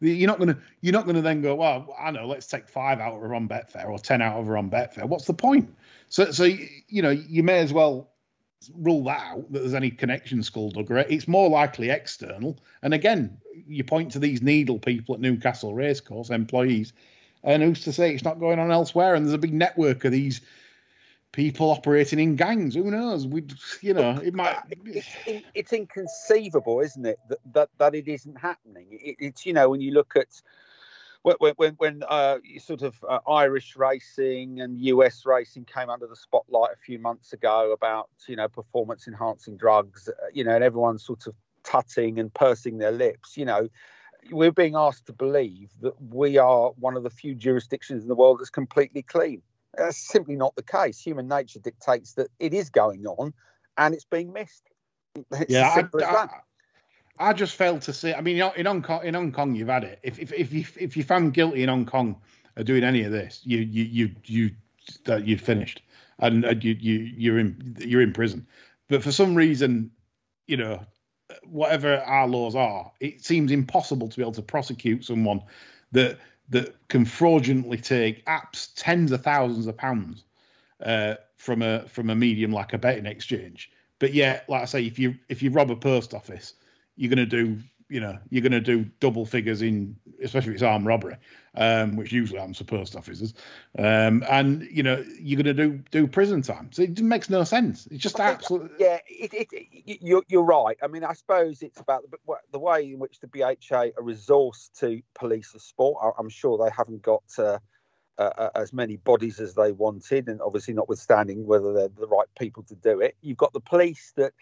You're not to you're not to then go, well, I know, let's take five out of her on Betfair or ten out of her on Betfair. What's the point? So so you know you may as well rule that out that there's any connection skullduggery. It's more likely external. And again, you point to these needle people at Newcastle Racecourse, employees, and who's to say it's not going on elsewhere? And there's a big network of these people operating in gangs. Who knows? We, you know, it might. it's, it's inconceivable, isn't it, that that, that it isn't happening? It, it's you know when you look at when when when uh, sort of uh, Irish racing and US racing came under the spotlight a few months ago about you know performance enhancing drugs, uh, you know, and everyone's sort of tutting and pursing their lips, you know. We're being asked to believe that we are one of the few jurisdictions in the world that's completely clean. That's simply not the case. Human nature dictates that it is going on and it's being missed. It's yeah, as simple as I. I, I just failed to see. I mean, in Hong Kong, in Hong Kong, you've had it. If if if you if you found guilty in Hong Kong of doing any of this, you you you you uh, that you'd finished, and, and you you you're in you're in prison. But for some reason, you know, whatever our laws are, it seems impossible to be able to prosecute someone that that can fraudulently take apps tens of thousands of pounds uh, from a from a medium like a betting exchange. But yeah, like I say, if you if you rob a post office, you're going to do you know you're going to do double figures in especially if it's armed robbery, um, which usually happens for post offices, um, and you know you're going to do do prison time. So it makes no sense. It's just absolutely Yeah, it, it, it, you're, you're right. I mean, I suppose it's about the, the way in which the BHA are resourced to police the sport. I, I'm sure they haven't got uh, uh, as many bodies as they wanted, and obviously, notwithstanding whether they're the right people to do it. You've got the police that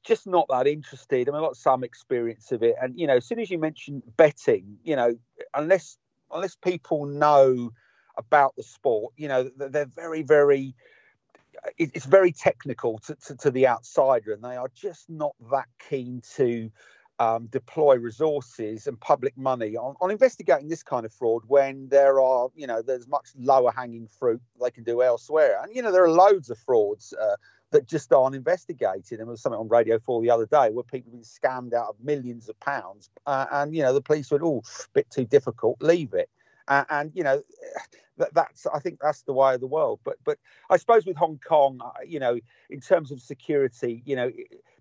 just not that interested. I mean, I've got some experience of it, and you know, as soon as you mention betting, you know, unless unless people know about the sport, you know, they're very, very it's very technical to, to, to the outsider, and they are just not that keen to um, deploy resources and public money on, on investigating this kind of fraud when there are, you know, there's much lower hanging fruit they can do elsewhere. And, you know, there are loads of frauds uh, that just aren't investigated. And there was something on Radio 4 the other day where people have been scammed out of millions of pounds. Uh, and, you know, the police went, oh, a bit too difficult, leave it. Uh, and, you know, that, that's, I think that's the way of the world. But, but I suppose with Hong Kong, uh, you know, in terms of security, you know,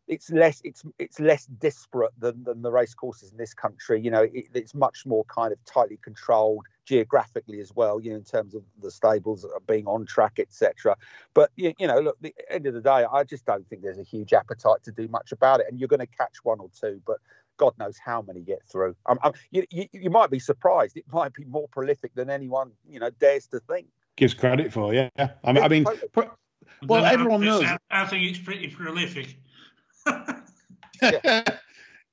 it's less it's it's less disparate than, than the race courses in this country. You know, it, it's much more kind of tightly controlled geographically as well. You know, in terms of the stables being on track, etc. But you, you know, look, at the end of the day, I just don't think there's a huge appetite to do much about it. And you're going to catch one or two, but God knows how many get through. I'm, I'm, you, you, you might be surprised. It might be more prolific than anyone you know dares to think. Gives credit for, yeah. I mean, I mean, well, everyone knows. I think it's pretty prolific.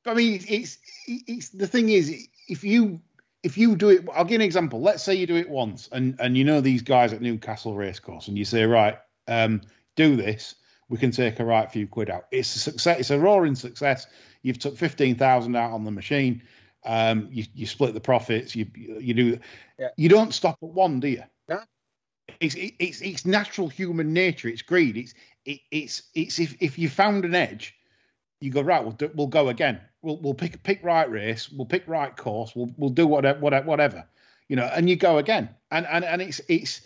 I mean, it's it's the thing is, if you if you do it, I'll give an example. Let's say you do it once, and and you know these guys at Newcastle Racecourse, and you say, right, um, do this. We can take a right few quid out. It's a success. It's a roaring success. You've took fifteen thousand out on the machine. Um, you you split the profits. You you do. Yeah. You don't stop at one, do you? No. It's it's it's natural human nature. It's greed. It's it, it's it's if if you found an edge you go right. We'll do, we'll go again. We'll we'll pick pick right race. We'll pick right course. We'll we'll do whatever whatever whatever. You know, and you go again. And and and it's it's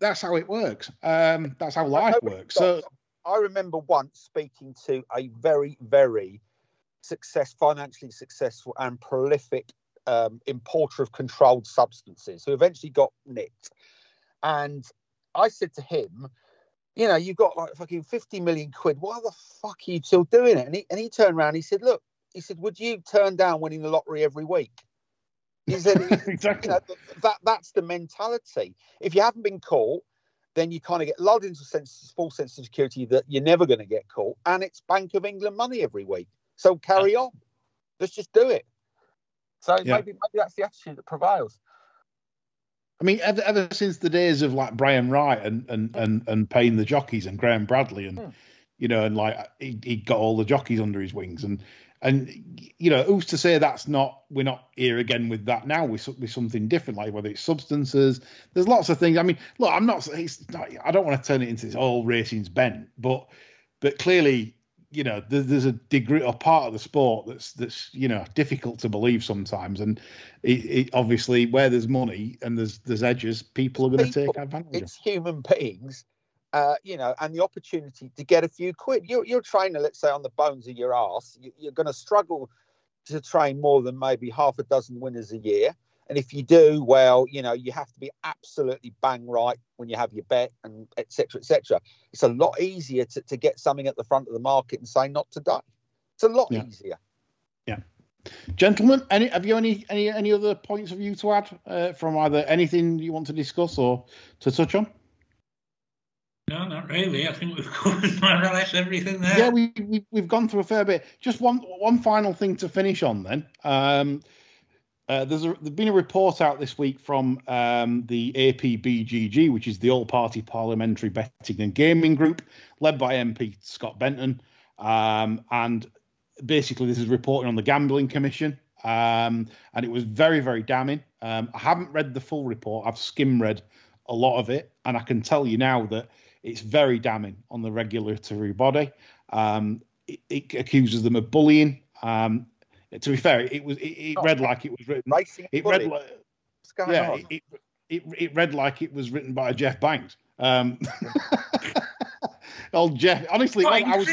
that's how it works. Um, that's how life works. So I remember once speaking to a very very success financially successful and prolific um, importer of controlled substances who eventually got nicked, and I said to him you know, you've got like fucking 50 million quid. Why the fuck are you still doing it? And he, and he turned around, he said, look, he said, would you turn down winning the lottery every week? He said, exactly. You know, that, that's the mentality. If you haven't been caught, then you kind of get lulled into a sense, false sense of security that you're never going to get caught. And it's Bank of England money every week. So carry on. Let's just do it. So yeah. maybe, maybe that's the attitude that prevails. I mean, ever, ever since the days of like Brian Wright and and and, and paying the jockeys and Graham Bradley and hmm. you know, and like he, he got all the jockeys under his wings and and you know, who's to say that's not we're not here again with that now with, with something different, like whether it's substances. There's lots of things. I mean, look, I'm not. It's not I don't want to turn it into this all racing's bent, but but clearly you know there's a degree or part of the sport that's that's you know difficult to believe sometimes. And it, it obviously where there's money and there's there's edges people are going to take advantage it's human beings uh, you know and the opportunity to get a few quid. You're, you're a trainer let's say on the bones of your ass you're going to struggle to train more than maybe half a dozen winners a year and if you do, well, you know, you have to be absolutely bang right when you have your bet and etc. etc. It's a lot easier to, to get something at the front of the market and say not today. It's a lot yeah. easier. Yeah. Gentlemen, any have you any any any other points of view to add uh, from either anything you want to discuss or to touch on? No, not really. I think we've covered more or less everything there. Yeah, we, we have gone through a fair bit. Just one one final thing to finish on then. Um, uh, there's, a, there's been a report out this week from um, the APBGG, which is the All Party Parliamentary Betting and Gaming Group, led by MP Scott Benton. Um, and basically, this is reporting on the Gambling Commission. Um, and it was very, very damning. Um, I haven't read the full report, I've skim read a lot of it. And I can tell you now that it's very damning on the regulatory body. Um, it, it, accuses them of bullying. Um, to be fair, it was it, it read like it was written. It read like yeah, it, it, it, it read like it was written by Geoff Banks. Um, old Geoff. Honestly, I, I was.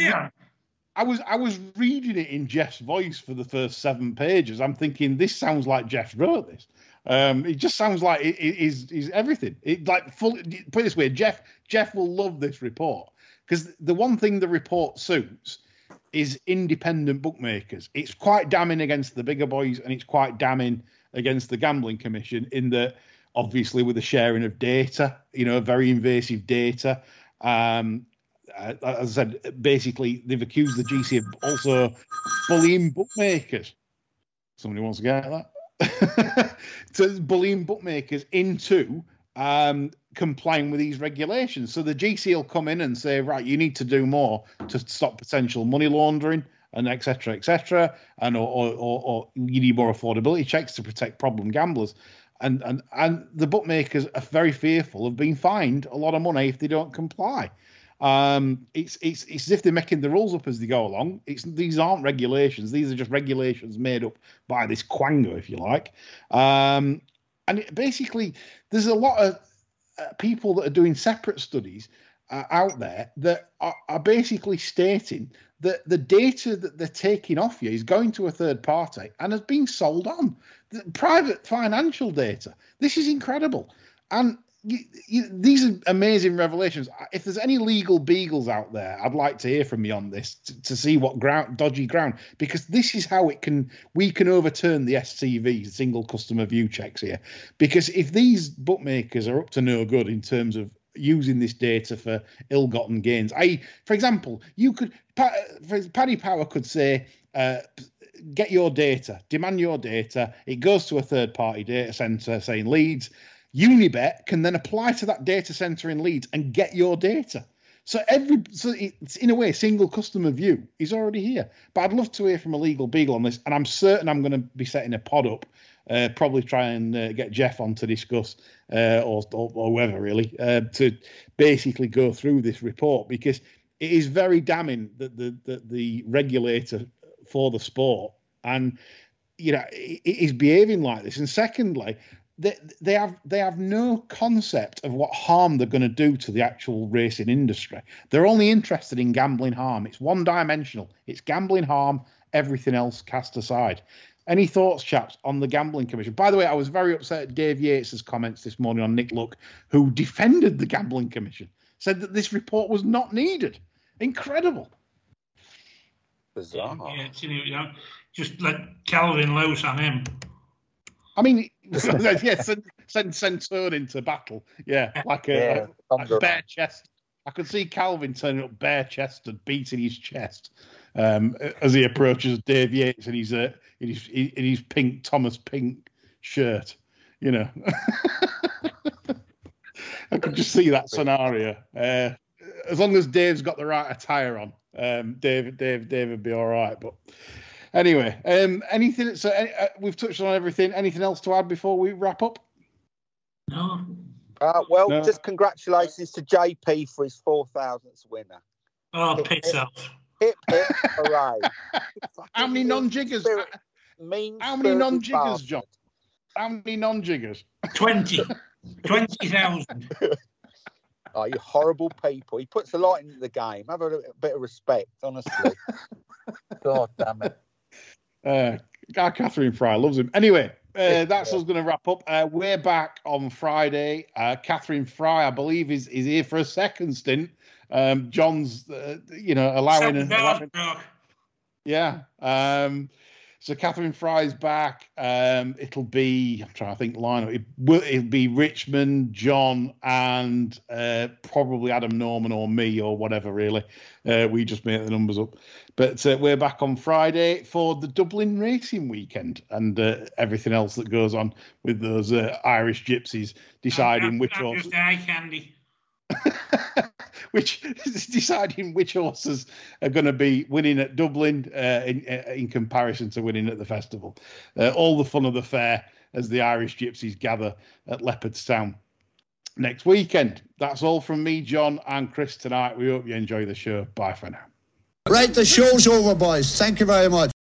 I was I was reading it in Geoff's voice for the first seven pages. I'm thinking this sounds like Geoff wrote this. Um, it just sounds like it is is everything. It like full. Put it this way, Geoff Geoff will love this report because the one thing the report suits is independent bookmakers. It's quite damning against the bigger boys, and it's quite damning against the gambling commission in that obviously with the sharing of data, you know, very invasive data. Um, uh, as I said, basically they've accused the GC of also bullying bookmakers. Somebody wants to get that. to bullying bookmakers into um, complying with these regulations. So the GC will come in and say, right, you need to do more to stop potential money laundering and etc. etc. and or, or, or, you need more affordability checks to protect problem gamblers. And, and and the bookmakers are very fearful of being fined a lot of money if they don't comply. Um, it's it's it's as if they're making the rules up as they go along. It's these aren't regulations; these are just regulations made up by this quango, if you like. Um, and it, basically, there's a lot of uh, people that are doing separate studies uh, out there that are, are, basically stating that the data that they're taking off you is going to a third party and has been sold on. The private financial data. This is incredible, and you, you, these are amazing revelations. If there's any legal beagles out there, I'd like to hear from you on this to, to, see what ground, dodgy ground, because this is how it can we can overturn the SCV, single customer view checks here. Because if these bookmakers are up to no good in terms of using this data for ill-gotten gains, I, for example, you could Paddy Power could say. Uh, get your data, demand your data. It goes to a third party data center saying Leeds, Unibet can then apply to that data center in Leeds and get your data. So every so it's in a way single customer view is already here. But I'd love to hear from a legal beagle on this, and I'm certain I'm going to be setting a pod up. Uh, probably try and uh, get Geoff on to discuss, uh, or, or, or whoever really, uh, to basically go through this report because it is very damning that the that the regulator for the sport and you know is behaving like this. And secondly, they, they have they have no concept of what harm they're going to do to the actual racing industry. They're only interested in gambling harm. It's one dimensional. It's gambling harm. Everything else cast aside. Any thoughts, chaps, on the gambling commission? By the way, I was very upset at Dave Yates's comments this morning on Nick Luck, who defended the gambling commission, said that this report was not needed. Incredible. Bizarre. Yeah, you know, just let Calvin loose on him. I mean, yeah, send, send send Turn into battle. Yeah, like a, yeah, bare chest. I could see Calvin turning up bare chested, beating his chest um, as he approaches Dave Yates in his uh, in his in his pink Thomas Pink shirt. You know, I could just see that scenario. Uh, as long as Dave's got the right attire on, um, Dave Dave Dave would be all right. But Anyway, um, anything? So uh, we've touched on everything. Anything else to add before we wrap up? No. Uh, well, no. just congratulations to JP for his four thousandth winner. Oh, hip, piss off! Hip hip hooray! How many non-jiggers? Mean How many non-jiggers, John? How many non-jiggers? Twenty. Twenty thousand. Oh, you horrible people! He puts a lot into the game. Have a, a bit of respect, honestly. God damn it. Uh, Catherine Fry loves him. Anyway, uh, that's us going to wrap up. Uh, we're back on Friday. Uh, Catherine Fry, I believe, is is here for a second stint. Um, John's, uh, you know, allowing. An, yeah. Um, so Catherine Fry's back. Um, it'll be I'm trying to think lineup. It will it'll be Richmond, John, and uh, probably Adam Norman or me or whatever. Really, uh, we just made the numbers up. But uh, we're back on Friday for the Dublin Racing Weekend and uh, everything else that goes on with those uh, Irish gypsies deciding which horses. eye candy. which is deciding which horses are going to be winning at Dublin uh, in, uh, in, comparison to winning at the festival. Uh, all the fun of the fair as the Irish gypsies gather at Leopardstown next weekend. That's all from me, John, and Chris tonight. We hope you enjoy the show. Bye for now. Right, the show's over, boys. Thank you very much.